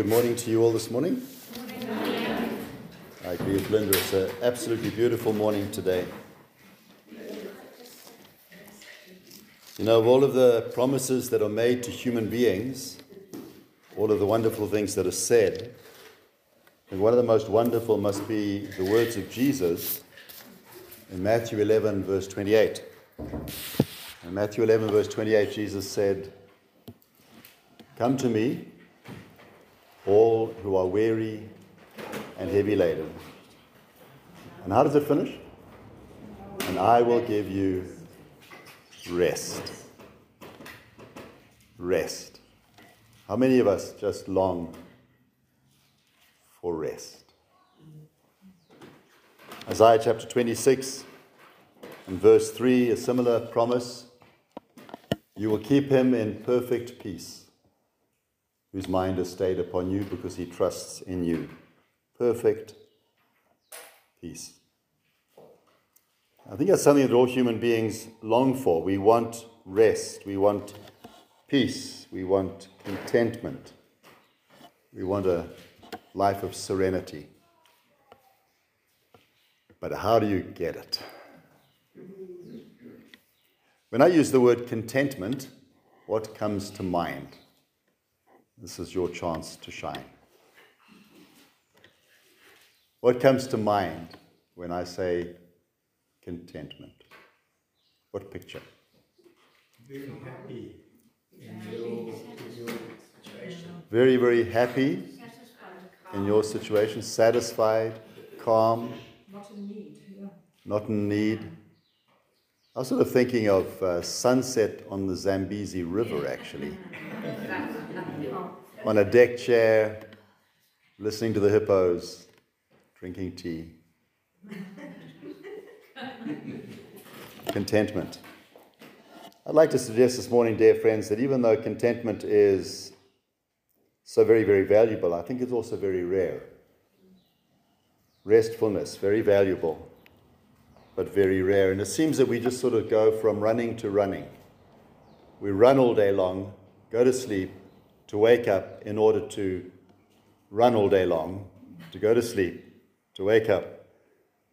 good morning to you all this morning. I agree with Linda. It's an absolutely beautiful morning today. You know, of all of the promises that are made to human beings, all of the wonderful things that are said, and one of the most wonderful must be the words of Jesus in Matthew 11, verse 28. In Matthew 11, verse 28, Jesus said, Come to me, all who are weary and heavy laden. And how does it finish? And I will give you rest. Rest. How many of us just long for rest? Isaiah chapter 26 and verse 3, a similar promise. You will keep him in perfect peace whose mind is stayed upon you because he trusts in you. Perfect peace. I think that's something that all human beings long for. We want rest, we want peace, we want contentment, we want a life of serenity. But how do you get it? When I use the word contentment, what comes to mind? This is your chance to shine. What comes to mind when I say contentment? What picture? Very happy in your, in your situation. Very, very happy in your situation, satisfied, calm, Not in need. Yeah. not in need. I was sort of thinking of uh, sunset on the Zambezi River, actually. on a deck chair, listening to the hippos, drinking tea. contentment. I'd like to suggest this morning, dear friends, that even though contentment is so very, very valuable, I think it's also very rare. Restfulness, very valuable, but very rare. And it seems that we just sort of go from running to running. We run all day long, go to sleep, to wake up in order to run all day long, to go to sleep, to wake up.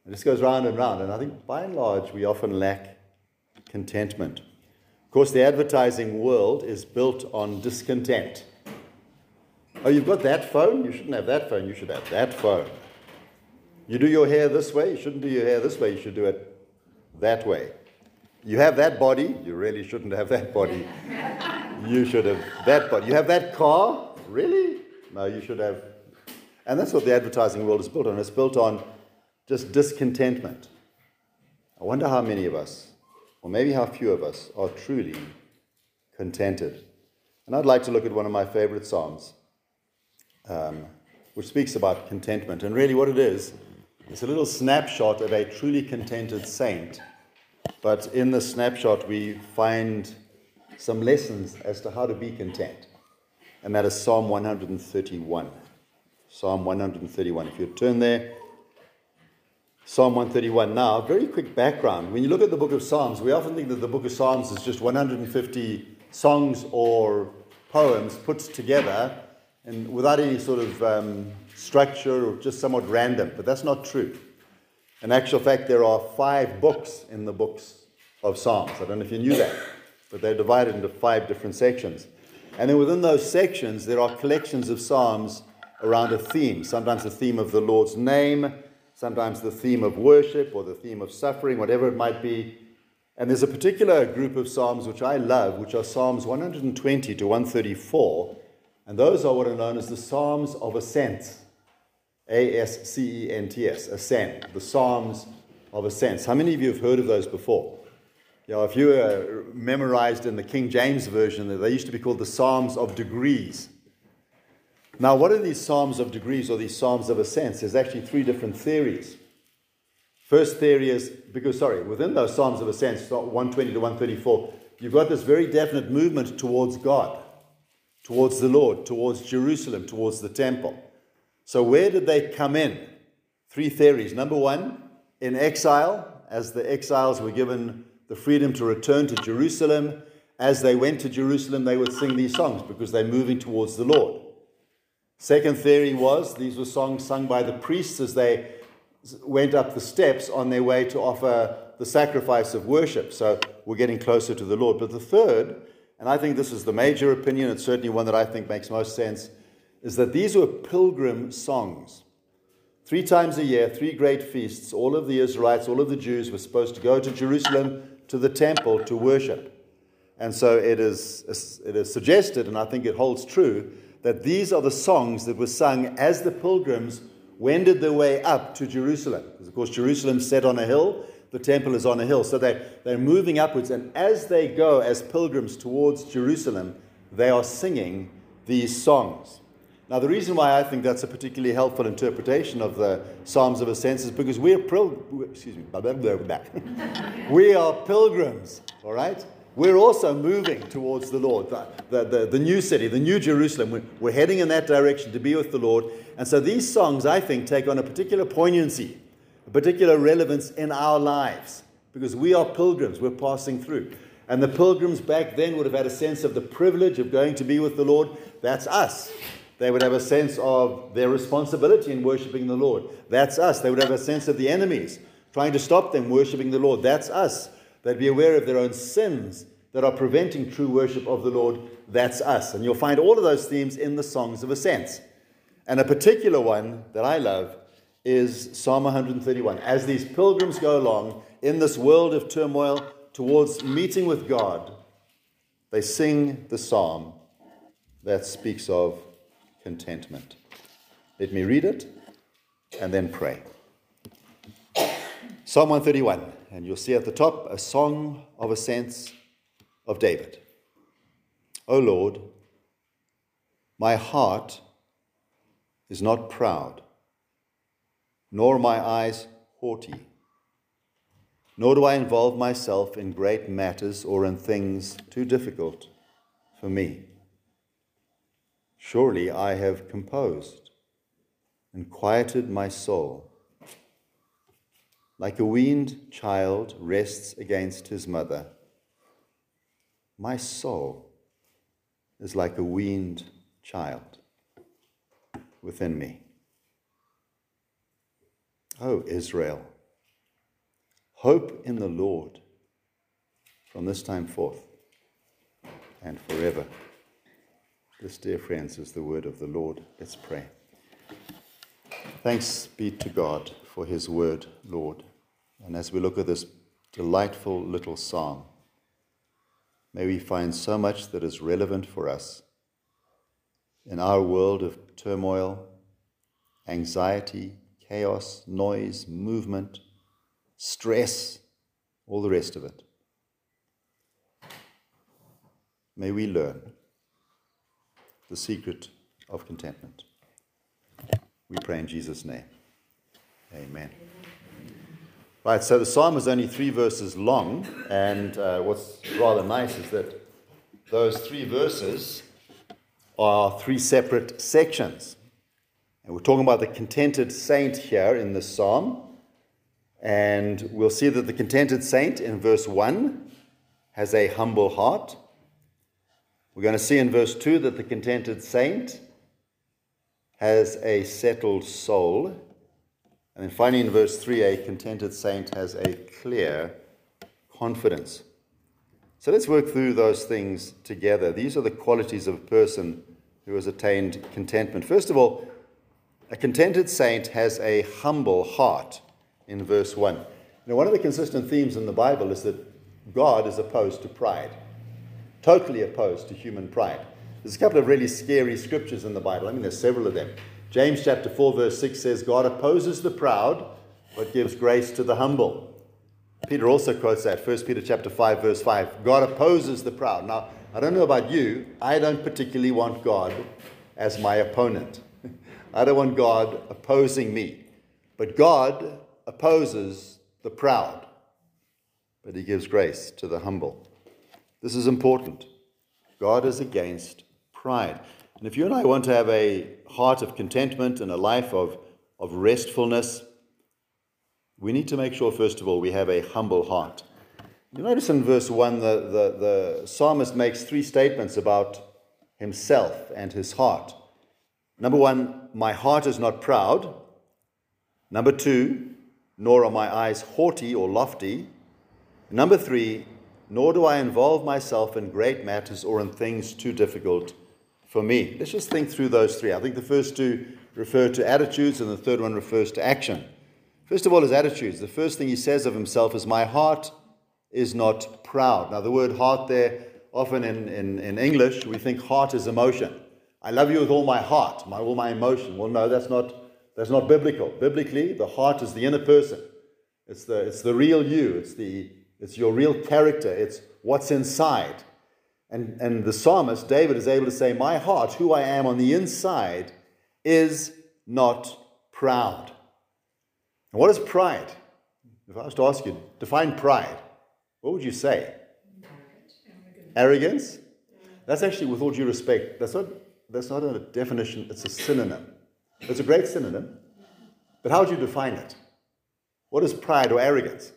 It just goes round and round. And I think by and large, we often lack contentment. Of course, the advertising world is built on discontent. Oh, you've got that phone? You shouldn't have that phone. You should have that phone. You do your hair this way? You shouldn't do your hair this way. You should do it that way. You have that body? You really shouldn't have that body. You should have that body. You have that car? Really? No, you should have. And that's what the advertising world is built on. It's built on just discontentment. I wonder how many of us, or maybe how few of us, are truly contented. And I'd like to look at one of my favorite Psalms, um, which speaks about contentment. And really, what it is, it's a little snapshot of a truly contented saint. But in the snapshot, we find some lessons as to how to be content. And that is Psalm 131. Psalm 131. If you turn there, Psalm 131. Now, very quick background. When you look at the book of Psalms, we often think that the book of Psalms is just 150 songs or poems put together and without any sort of um, structure or just somewhat random. But that's not true. In actual fact, there are five books in the books of Psalms. I don't know if you knew that, but they're divided into five different sections. And then within those sections, there are collections of Psalms around a theme. Sometimes the theme of the Lord's name, sometimes the theme of worship or the theme of suffering, whatever it might be. And there's a particular group of Psalms which I love, which are Psalms 120 to 134. And those are what are known as the Psalms of Ascent. A S C E N T S, ascent, the Psalms of Ascent. How many of you have heard of those before? You know, if you were memorized in the King James Version, they used to be called the Psalms of Degrees. Now, what are these Psalms of Degrees or these Psalms of Ascents? There's actually three different theories. First theory is because, sorry, within those Psalms of Ascents, 120 to 134, you've got this very definite movement towards God, towards the Lord, towards Jerusalem, towards the temple. So, where did they come in? Three theories. Number one, in exile, as the exiles were given the freedom to return to Jerusalem. As they went to Jerusalem, they would sing these songs because they're moving towards the Lord. Second theory was these were songs sung by the priests as they went up the steps on their way to offer the sacrifice of worship. So we're getting closer to the Lord. But the third, and I think this is the major opinion, it's certainly one that I think makes most sense, is that these were pilgrim songs. Three times a year, three great feasts, all of the Israelites, all of the Jews were supposed to go to Jerusalem to the temple to worship. And so it is, it is suggested, and I think it holds true, that these are the songs that were sung as the pilgrims wended their way up to Jerusalem. Because, of course, Jerusalem's set on a hill, the temple is on a hill. So they, they're moving upwards. And as they go as pilgrims towards Jerusalem, they are singing these songs. Now, the reason why I think that's a particularly helpful interpretation of the Psalms of Ascent is because we're, pil- excuse me, we are pilgrims, all right? We're also moving towards the Lord, the, the, the, the new city, the new Jerusalem. We're, we're heading in that direction to be with the Lord. And so these songs, I think, take on a particular poignancy, a particular relevance in our lives because we are pilgrims, we're passing through. And the pilgrims back then would have had a sense of the privilege of going to be with the Lord. That's us. They would have a sense of their responsibility in worshiping the Lord. That's us. They would have a sense of the enemies trying to stop them worshiping the Lord. That's us. They'd be aware of their own sins that are preventing true worship of the Lord. That's us. And you'll find all of those themes in the Songs of Ascents. And a particular one that I love is Psalm 131. As these pilgrims go along in this world of turmoil towards meeting with God, they sing the psalm that speaks of contentment. Let me read it and then pray. Psalm 131, and you'll see at the top a song of ascents of David. O Lord, my heart is not proud, nor my eyes haughty, nor do I involve myself in great matters or in things too difficult for me. Surely I have composed and quieted my soul. Like a weaned child rests against his mother, my soul is like a weaned child within me. O oh, Israel, hope in the Lord from this time forth and forever. This, dear friends, is the word of the Lord. Let's pray. Thanks be to God for his word, Lord. And as we look at this delightful little psalm, may we find so much that is relevant for us in our world of turmoil, anxiety, chaos, noise, movement, stress, all the rest of it. May we learn the secret of contentment. We pray in Jesus' name. Amen. Right, so the psalm is only three verses long, and uh, what's rather nice is that those three verses are three separate sections. And we're talking about the contented saint here in this psalm. And we'll see that the contented saint in verse 1 has a humble heart. We're going to see in verse 2 that the contented saint has a settled soul. And then finally in verse 3, a contented saint has a clear confidence. So let's work through those things together. These are the qualities of a person who has attained contentment. First of all, a contented saint has a humble heart in verse 1. Now, one of the consistent themes in the Bible is that God is opposed to pride totally opposed to human pride. There's a couple of really scary scriptures in the Bible. I mean, there's several of them. James chapter 4, verse 6 says, God opposes the proud, but gives grace to the humble. Peter also quotes that, 1 Peter chapter 5, verse 5. God opposes the proud. Now, I don't know about you, I don't particularly want God as my opponent. I don't want God opposing me. But God opposes the proud, but he gives grace to the humble. This is important. God is against pride. And if you and I want to have a heart of contentment and a life of, of restfulness, we need to make sure, first of all, we have a humble heart. You notice in verse 1, the, the, the psalmist makes three statements about himself and his heart. Number one, my heart is not proud. Number two, nor are my eyes haughty or lofty. Number three, nor do I involve myself in great matters or in things too difficult for me. Let's just think through those three. I think the first two refer to attitudes, and the third one refers to action. First of all, his attitudes. The first thing he says of himself is, My heart is not proud. Now, the word heart there, often in, in, in English, we think heart is emotion. I love you with all my heart, my, all my emotion. Well, no, that's not, that's not biblical. Biblically, the heart is the inner person. It's the, it's the real you. It's, the, it's your real character. It's what's inside. And, and the psalmist, David, is able to say, My heart, who I am on the inside, is not proud. And what is pride? If I was to ask you, define pride, what would you say? Arrogance? That's actually, with all due respect, that's not, that's not a definition, it's a synonym. It's a great synonym. But how would you define it? What is pride or arrogance?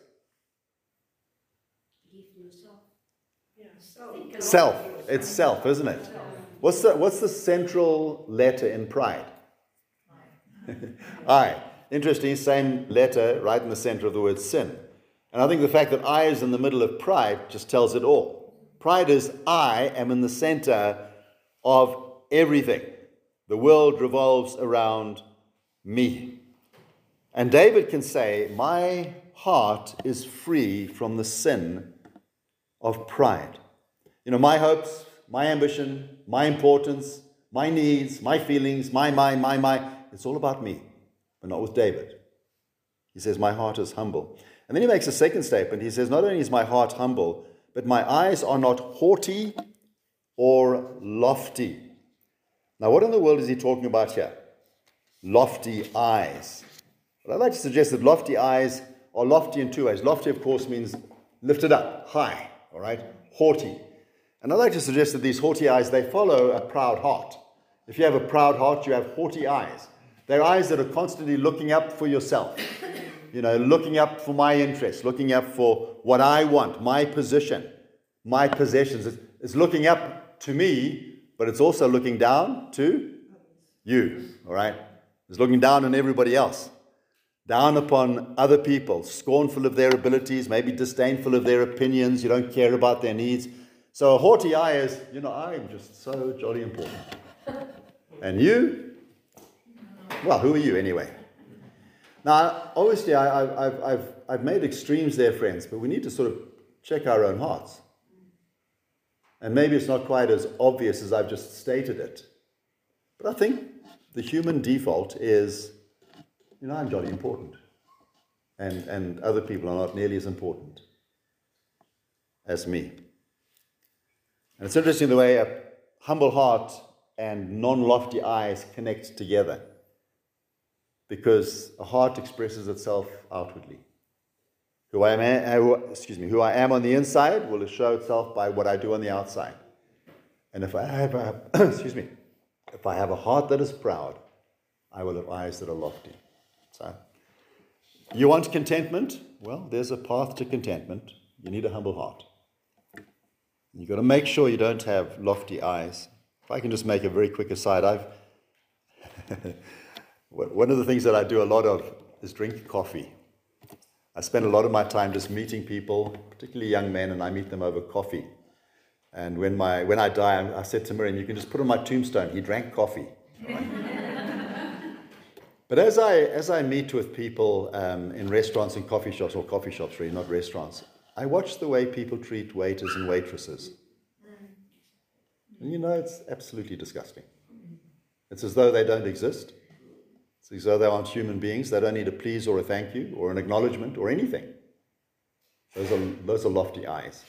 Self. It's self, isn't it? What's the, what's the central letter in pride? I. Interesting, same letter right in the center of the word sin. And I think the fact that I is in the middle of pride just tells it all. Pride is I am in the center of everything. The world revolves around me. And David can say, My heart is free from the sin of pride. You know, my hopes, my ambition, my importance, my needs, my feelings, my, my, my, my, it's all about me, but not with David. He says, My heart is humble. And then he makes a second statement. He says, Not only is my heart humble, but my eyes are not haughty or lofty. Now, what in the world is he talking about here? Lofty eyes. But I'd like to suggest that lofty eyes are lofty in two ways. Lofty, of course, means lifted up, high, all right? Haughty. And I'd like to suggest that these haughty eyes, they follow a proud heart. If you have a proud heart, you have haughty eyes. They're eyes that are constantly looking up for yourself, you know, looking up for my interests, looking up for what I want, my position, my possessions. It's looking up to me, but it's also looking down to you, all right? It's looking down on everybody else, down upon other people, scornful of their abilities, maybe disdainful of their opinions. You don't care about their needs. So a haughty eye is, you know, I'm just so jolly important. And you? Well, who are you anyway? Now, obviously, I, have I've, I've made extremes there, friends, but we need to sort of check our own hearts. And maybe it's not quite as obvious as I've just stated it. But I think the human default is, you know, I'm jolly important. And, and other people are not nearly as important as me. And it's interesting the way a humble heart and non lofty eyes connect together because a heart expresses itself outwardly. Who I am, eh, excuse me, who I am on the inside will show itself by what I do on the outside. And if I have a, excuse me, if I have a heart that is proud, I will have eyes that are lofty. So, you want contentment? Well, there's a path to contentment. You need a humble heart. You've got to make sure you don't have lofty eyes. If I can just make a very quick aside, I've one of the things that I do a lot of is drink coffee. I spend a lot of my time just meeting people, particularly young men, and I meet them over coffee. And when, my, when I die, I said to Miriam, you can just put on my tombstone, he drank coffee. but as I, as I meet with people um, in restaurants and coffee shops, or coffee shops really, not restaurants, I watch the way people treat waiters and waitresses. And you know, it's absolutely disgusting. It's as though they don't exist. It's as though they aren't human beings. They don't need a please or a thank you or an acknowledgement or anything. Those are, those are lofty eyes.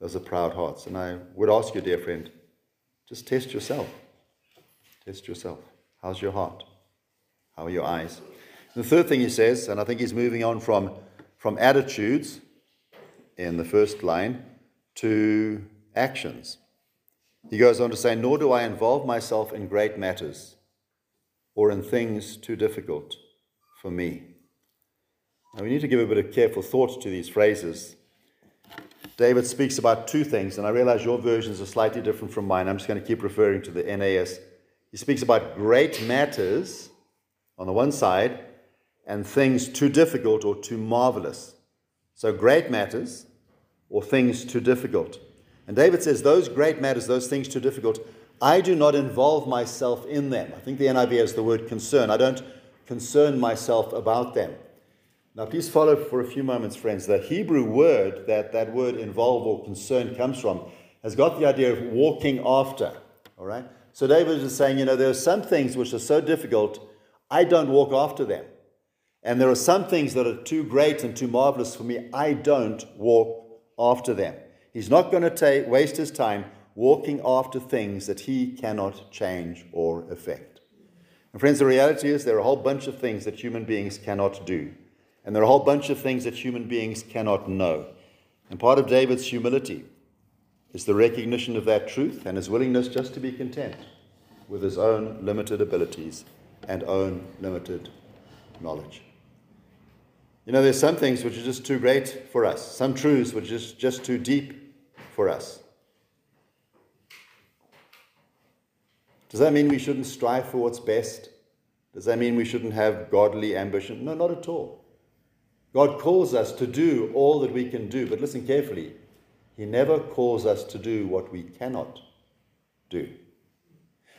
Those are proud hearts. And I would ask you, dear friend, just test yourself. Test yourself. How's your heart? How are your eyes? The third thing he says, and I think he's moving on from, from attitudes in the first line to actions. He goes on to say, Nor do I involve myself in great matters or in things too difficult for me. Now we need to give a bit of careful thought to these phrases. David speaks about two things, and I realize your versions are slightly different from mine. I'm just going to keep referring to the NAS. He speaks about great matters on the one side and things too difficult or too marvelous. So, great matters or things too difficult. And David says, Those great matters, those things too difficult, I do not involve myself in them. I think the NIV has the word concern. I don't concern myself about them. Now, please follow for a few moments, friends. The Hebrew word that that word involve or concern comes from has got the idea of walking after. All right? So, David is saying, you know, there are some things which are so difficult, I don't walk after them. And there are some things that are too great and too marvelous for me, I don't walk after them. He's not going to waste his time walking after things that he cannot change or affect. And, friends, the reality is there are a whole bunch of things that human beings cannot do. And there are a whole bunch of things that human beings cannot know. And part of David's humility is the recognition of that truth and his willingness just to be content with his own limited abilities and own limited knowledge. You know, there's some things which are just too great for us, some truths which are just, just too deep for us. Does that mean we shouldn't strive for what's best? Does that mean we shouldn't have godly ambition? No, not at all. God calls us to do all that we can do, but listen carefully. He never calls us to do what we cannot do.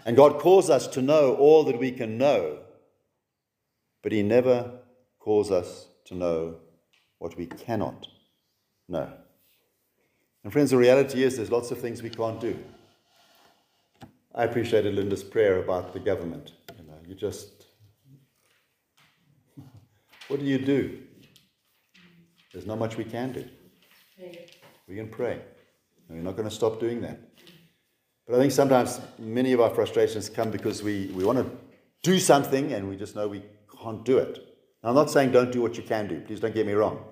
And God calls us to know all that we can know, but He never calls us to know what we cannot know. And, friends, the reality is there's lots of things we can't do. I appreciated Linda's prayer about the government. You know, you just, what do you do? There's not much we can do. We can pray. And we're not going to stop doing that. But I think sometimes many of our frustrations come because we, we want to do something and we just know we can't do it. I'm not saying don't do what you can do. Please don't get me wrong.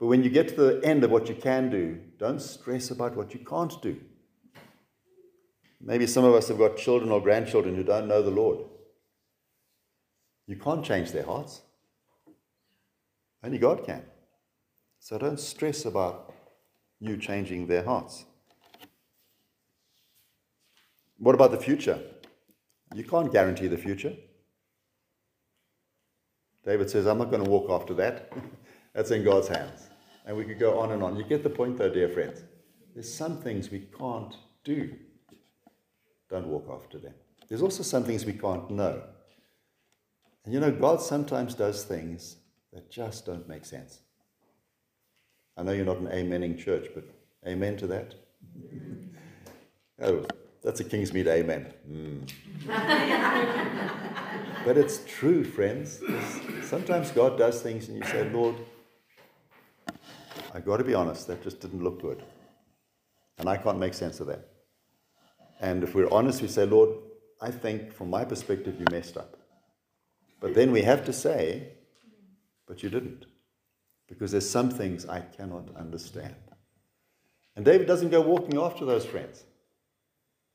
But when you get to the end of what you can do, don't stress about what you can't do. Maybe some of us have got children or grandchildren who don't know the Lord. You can't change their hearts. Only God can. So don't stress about you changing their hearts. What about the future? You can't guarantee the future. David says, I'm not going to walk after that. That's in God's hands. And we could go on and on. You get the point, though, dear friends. There's some things we can't do. Don't walk after them. There's also some things we can't know. And you know, God sometimes does things that just don't make sense. I know you're not an amening church, but amen to that? oh, that's a King's Kingsmead amen. Mm. but it's true, friends. Sometimes God does things and you say, Lord, I've got to be honest, that just didn't look good. And I can't make sense of that. And if we're honest, we say, Lord, I think from my perspective, you messed up. But then we have to say, but you didn't because there's some things I cannot understand. And David doesn't go walking after those friends.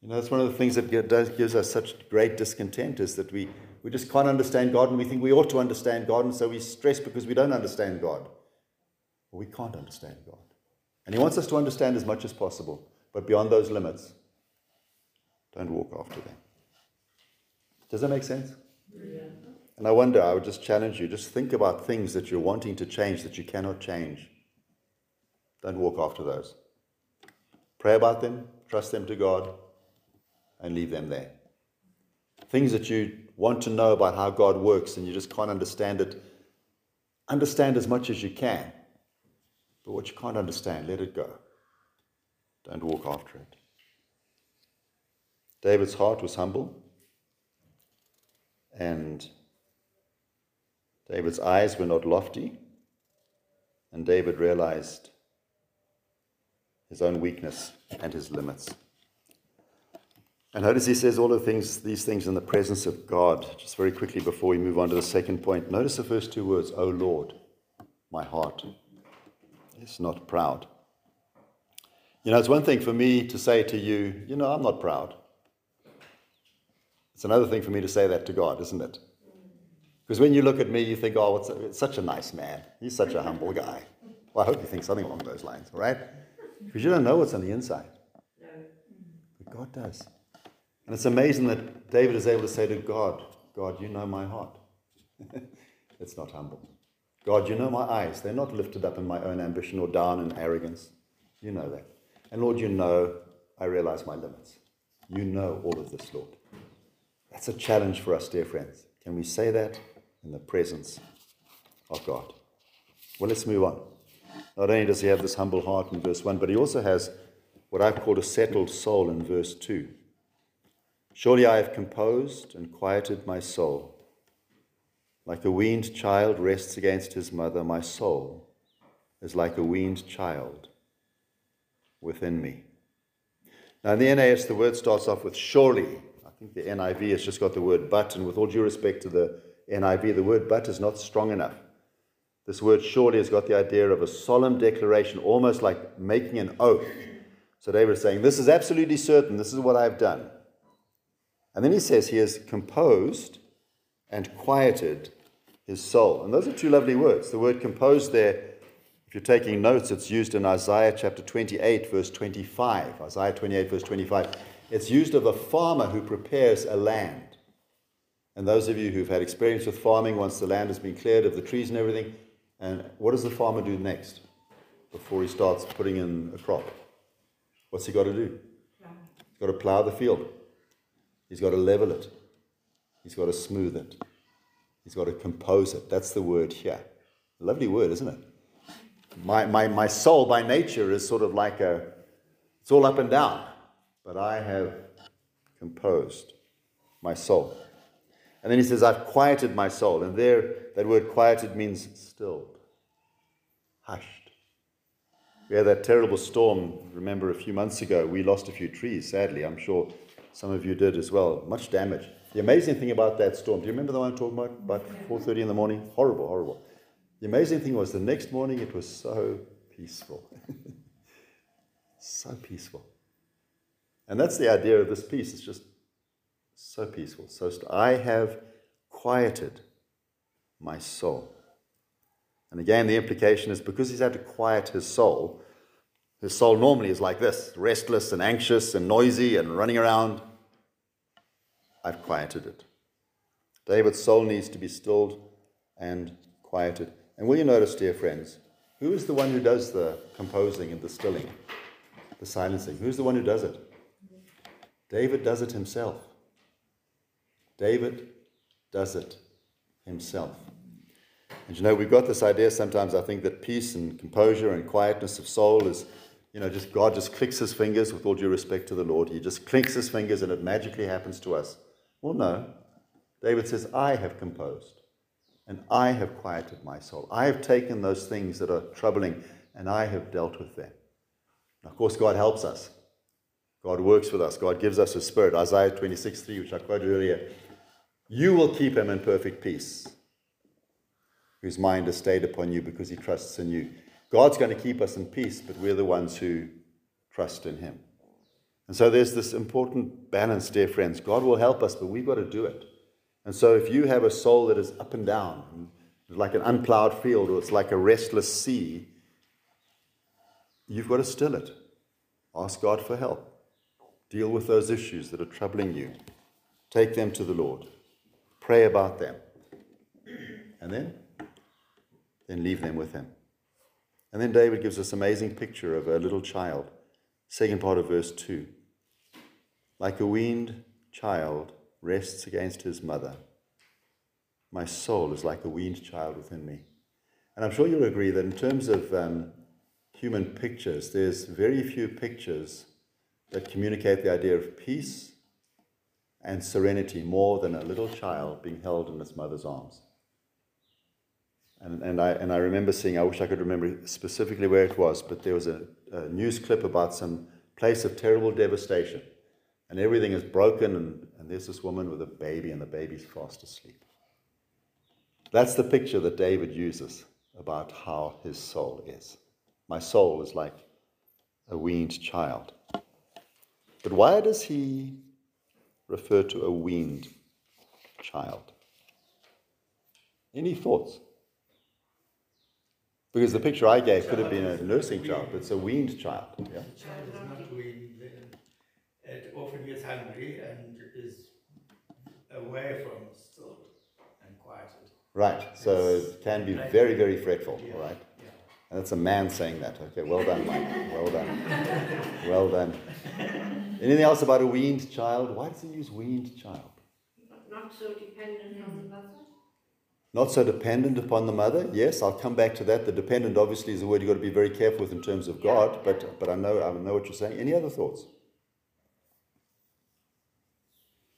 You know, that's one of the things that gives us such great discontent is that we, we just can't understand God and we think we ought to understand God, and so we stress because we don't understand God. We can't understand God. And He wants us to understand as much as possible, but beyond those limits, don't walk after them. Does that make sense? Yeah. And I wonder, I would just challenge you, just think about things that you're wanting to change that you cannot change. Don't walk after those. Pray about them, trust them to God, and leave them there. Things that you want to know about how God works and you just can't understand it, understand as much as you can. But what you can't understand, let it go. Don't walk after it. David's heart was humble and David's eyes were not lofty, and David realized his own weakness and his limits. And notice he says all of things, these things in the presence of God. Just very quickly before we move on to the second point, notice the first two words, O Lord, my heart is not proud. You know, it's one thing for me to say to you, you know, I'm not proud. It's another thing for me to say that to God, isn't it? Because when you look at me, you think, oh, it's, it's such a nice man. He's such a humble guy. Well, I hope you think something along those lines, all right? Because you don't know what's on the inside. But God does. And it's amazing that David is able to say to God, God, you know my heart. it's not humble. God, you know my eyes. They're not lifted up in my own ambition or down in arrogance. You know that. And Lord, you know I realize my limits. You know all of this, Lord. That's a challenge for us, dear friends. Can we say that in the presence of God? Well, let's move on. Not only does he have this humble heart in verse 1, but he also has what I've called a settled soul in verse 2. Surely I have composed and quieted my soul. Like a weaned child rests against his mother, my soul is like a weaned child within me. Now, in the NAS, the word starts off with surely. I think the NIV has just got the word but, and with all due respect to the NIV, the word but is not strong enough. This word surely has got the idea of a solemn declaration, almost like making an oath. So David is saying, This is absolutely certain. This is what I've done. And then he says he has composed and quieted his soul. And those are two lovely words. The word composed there, if you're taking notes, it's used in Isaiah chapter 28, verse 25. Isaiah 28, verse 25. It's used of a farmer who prepares a land. And those of you who've had experience with farming, once the land has been cleared of the trees and everything, and what does the farmer do next before he starts putting in a crop? What's he got to do? He's got to plow the field. He's got to level it. He's got to smooth it. He's got to compose it. That's the word here. Lovely word, isn't it? My, my, my soul by nature is sort of like a, it's all up and down. But I have composed my soul. And then he says, I've quieted my soul. And there, that word quieted means stilled, hushed. We had that terrible storm, remember, a few months ago. We lost a few trees, sadly. I'm sure some of you did as well. Much damage. The amazing thing about that storm, do you remember the one I'm talking about? About 4.30 in the morning? Horrible, horrible. The amazing thing was the next morning it was so peaceful. so peaceful. And that's the idea of this peace. It's just so peaceful. So st- I have quieted my soul. And again, the implication is because he's had to quiet his soul, his soul normally is like this restless and anxious and noisy and running around. I've quieted it. David's soul needs to be stilled and quieted. And will you notice, dear friends, who is the one who does the composing and the stilling, the silencing? Who's the one who does it? David does it himself. David does it himself. And you know, we've got this idea sometimes, I think, that peace and composure and quietness of soul is you know, just God just clicks his fingers with all due respect to the Lord. He just clicks his fingers and it magically happens to us. Well, no. David says, I have composed and I have quieted my soul. I have taken those things that are troubling and I have dealt with them. And of course, God helps us. God works with us. God gives us His Spirit. Isaiah 26 3, which I quoted earlier. You will keep him in perfect peace, whose mind is stayed upon you because he trusts in you. God's going to keep us in peace, but we're the ones who trust in Him. And so there's this important balance, dear friends. God will help us, but we've got to do it. And so if you have a soul that is up and down, like an unplowed field, or it's like a restless sea, you've got to still it. Ask God for help. Deal with those issues that are troubling you. Take them to the Lord. Pray about them. And then, then leave them with Him. And then David gives this amazing picture of a little child. Second part of verse 2. Like a weaned child rests against his mother, my soul is like a weaned child within me. And I'm sure you'll agree that in terms of um, human pictures, there's very few pictures that communicate the idea of peace and serenity more than a little child being held in its mother's arms. And, and, I, and I remember seeing, I wish I could remember specifically where it was, but there was a, a news clip about some place of terrible devastation. And everything is broken, and, and there's this woman with a baby, and the baby's fast asleep. That's the picture that David uses about how his soul is. My soul is like a weaned child. But why does he refer to a weaned child? Any thoughts? Because the picture I gave could have been a nursing child, but it's a weaned child. Yeah? Child is not weaned. Uh, it often gets hungry and is away from stilled and quieted. Right. So it can be very, very fretful. Yeah. All right. Yeah. And that's a man saying that. Okay, well done, Mike. Well done. Well done. Anything else about a weaned child? Why does he use weaned child? Not so dependent on the mm. mother. Not so dependent upon the mother. Yes, I'll come back to that. The dependent obviously is a word you've got to be very careful with in terms of God, but but I know I know what you're saying. Any other thoughts?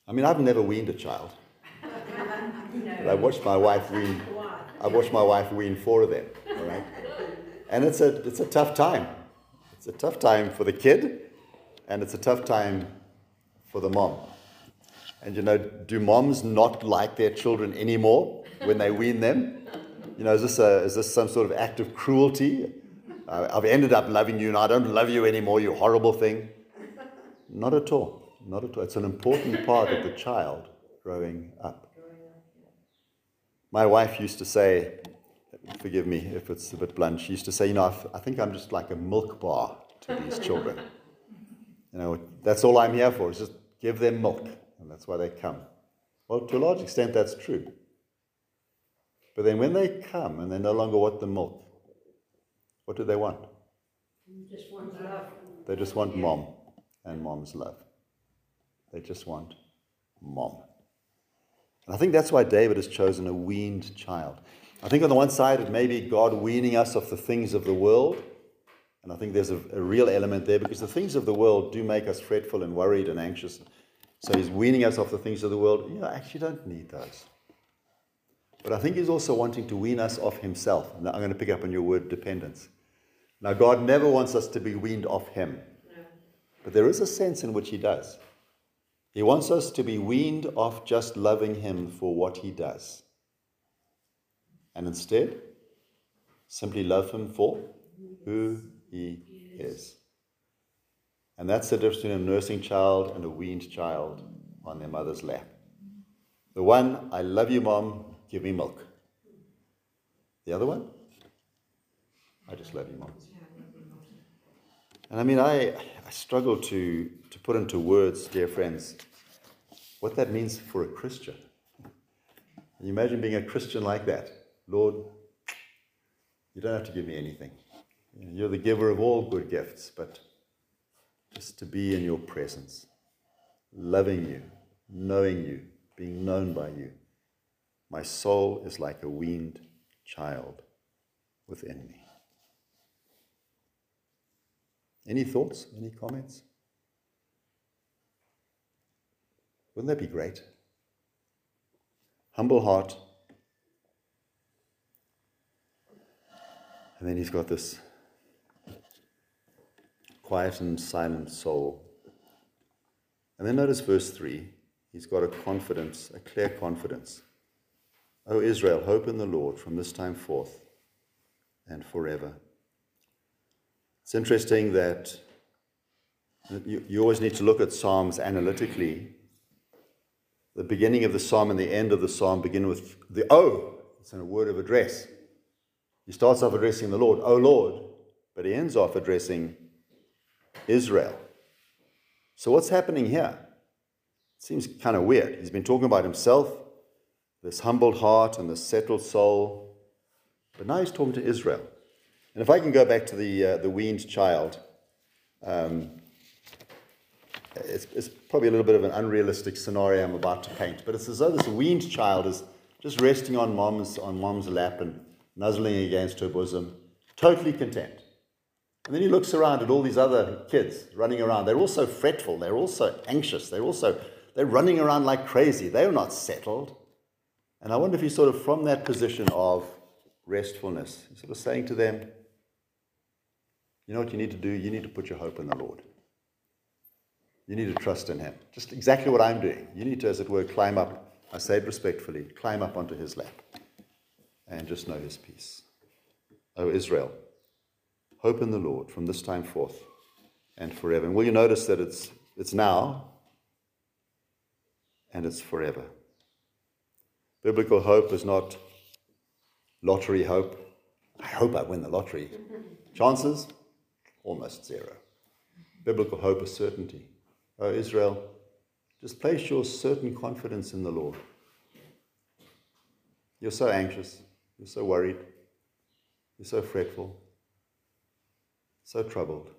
I mean, I've never weaned a child. But I watched my wife wean? I watched my wife wean four of them, all right? And it's a, it's a tough time. It's a tough time for the kid, and it's a tough time for the mom. And you know, do moms not like their children anymore when they wean them? You know, is this, a, is this some sort of act of cruelty? Uh, I've ended up loving you, and I don't love you anymore, you horrible thing. Not at all. Not at all. It's an important part of the child growing up. My wife used to say, forgive me if it's a bit blunt, she used to say, you know, I think I'm just like a milk bar to these children. You know, that's all I'm here for, is just give them milk, and that's why they come. Well, to a large extent, that's true. But then when they come and they no longer want the milk, what do they want? Just want love. They just want mom and mom's love. They just want mom. And I think that's why David has chosen a weaned child. I think on the one side, it may be God weaning us of the things of the world. And I think there's a, a real element there because the things of the world do make us fretful and worried and anxious. So he's weaning us off the things of the world. You know, I actually don't need those. But I think he's also wanting to wean us off himself. And I'm going to pick up on your word dependence. Now, God never wants us to be weaned off him. But there is a sense in which he does. He wants us to be weaned off just loving him for what he does. And instead, simply love him for who he is. And that's the difference between a nursing child and a weaned child on their mother's lap. The one, I love you, mom, give me milk. The other one, I just love you, mom. And I mean, I, I struggle to, to put into words, dear friends, what that means for a Christian. Can you imagine being a Christian like that? Lord, you don't have to give me anything. You're the giver of all good gifts, but just to be in your presence, loving you, knowing you, being known by you. My soul is like a weaned child within me. Any thoughts? Any comments? Wouldn't that be great? Humble heart. And then he's got this quiet and silent soul. And then notice verse 3. He's got a confidence, a clear confidence. O Israel, hope in the Lord from this time forth and forever. It's interesting that you, you always need to look at Psalms analytically. The beginning of the Psalm and the end of the Psalm begin with the O. It's in a word of address. He starts off addressing the Lord, O Lord, but he ends off addressing Israel. So what's happening here? It seems kind of weird. He's been talking about himself, this humbled heart and this settled soul, but now he's talking to Israel. And if I can go back to the, uh, the weaned child, um, it's, it's probably a little bit of an unrealistic scenario I'm about to paint, but it's as though this weaned child is just resting on mom's, on mom's lap and nuzzling against her bosom, totally content. And then he looks around at all these other kids running around. They're all so fretful. They're all so anxious. They're also they're running around like crazy. They're not settled. And I wonder if he's sort of from that position of restfulness, he's sort of saying to them, you know what you need to do? You need to put your hope in the Lord. You need to trust in Him. Just exactly what I'm doing. You need to, as it were, climb up, I say it respectfully, climb up onto His lap and just know His peace. O Israel, hope in the Lord from this time forth and forever. And will you notice that it's, it's now and it's forever? Biblical hope is not lottery hope. I hope I win the lottery. Chances? Almost zero. Biblical hope is certainty. Oh, Israel, Just place your certain confidence in the Lord. You're so anxious, you're so worried, you're so fretful, so troubled.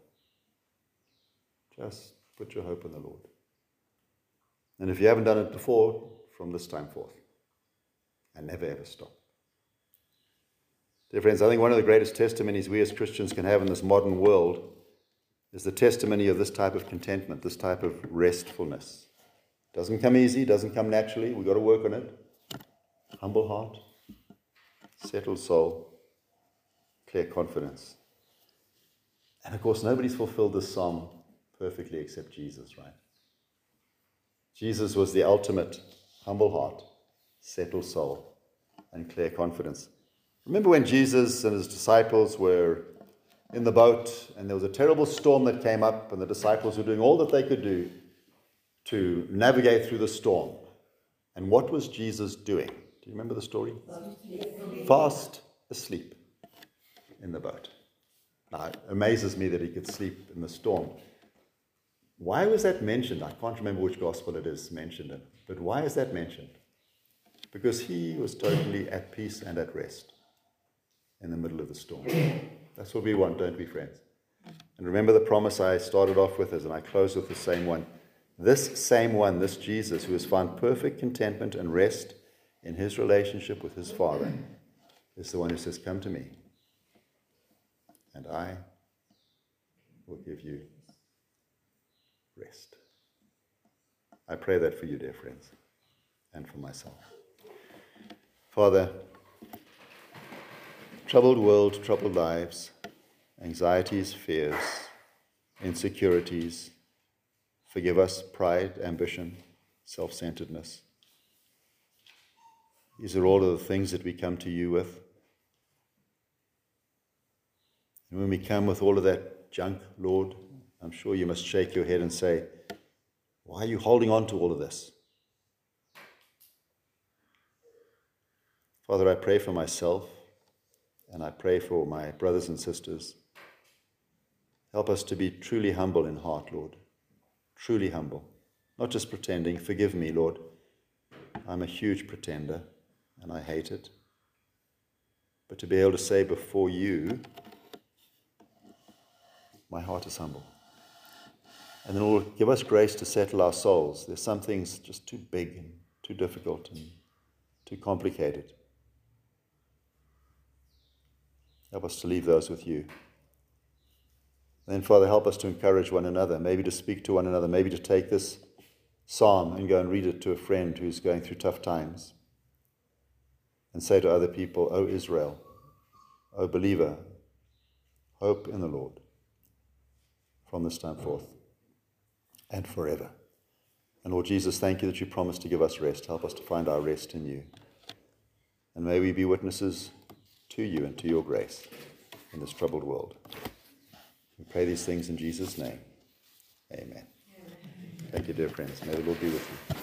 Just put your hope in the Lord. And if you haven't done it before, from this time forth, and never ever stop. Dear friends, I think one of the greatest testimonies we as Christians can have in this modern world is the testimony of this type of contentment, this type of restfulness. Doesn't come easy, doesn't come naturally. We've got to work on it. Humble heart, settled soul, clear confidence. And of course, nobody's fulfilled this psalm perfectly except Jesus, right? Jesus was the ultimate humble heart, settled soul, and clear confidence. Remember when Jesus and his disciples were in the boat and there was a terrible storm that came up, and the disciples were doing all that they could do to navigate through the storm. And what was Jesus doing? Do you remember the story? Fast asleep in the boat. Now, it amazes me that he could sleep in the storm. Why was that mentioned? I can't remember which gospel it is mentioned in, but why is that mentioned? Because he was totally at peace and at rest in the middle of the storm. That's what we want, don't we, friends? And remember the promise I started off with, as and I close with the same one. This same one, this Jesus, who has found perfect contentment and rest in his relationship with his Father, is the one who says, Come to me, and I will give you rest. I pray that for you, dear friends, and for myself. Father, troubled world, troubled lives, anxieties, fears, insecurities, forgive us pride, ambition, self centeredness. These are all of the things that we come to you with. And when we come with all of that junk, Lord, I'm sure you must shake your head and say, Why are you holding on to all of this? Father, I pray for myself and I pray for my brothers and sisters. Help us to be truly humble in heart, Lord. Truly humble. Not just pretending. Forgive me, Lord. I'm a huge pretender and I hate it. But to be able to say before you, my heart is humble. And then Lord, give us grace to settle our souls. There's some things just too big and too difficult and too complicated. Help us to leave those with you. And then, Father, help us to encourage one another, maybe to speak to one another, maybe to take this psalm and go and read it to a friend who's going through tough times. And say to other people, O Israel, O believer, hope in the Lord from this time forth and forever. And Lord Jesus, thank you that you promised to give us rest. Help us to find our rest in you. And may we be witnesses to you and to your grace in this troubled world. We pray these things in Jesus' name. Amen. Thank you, dear friends. May the Lord be with you.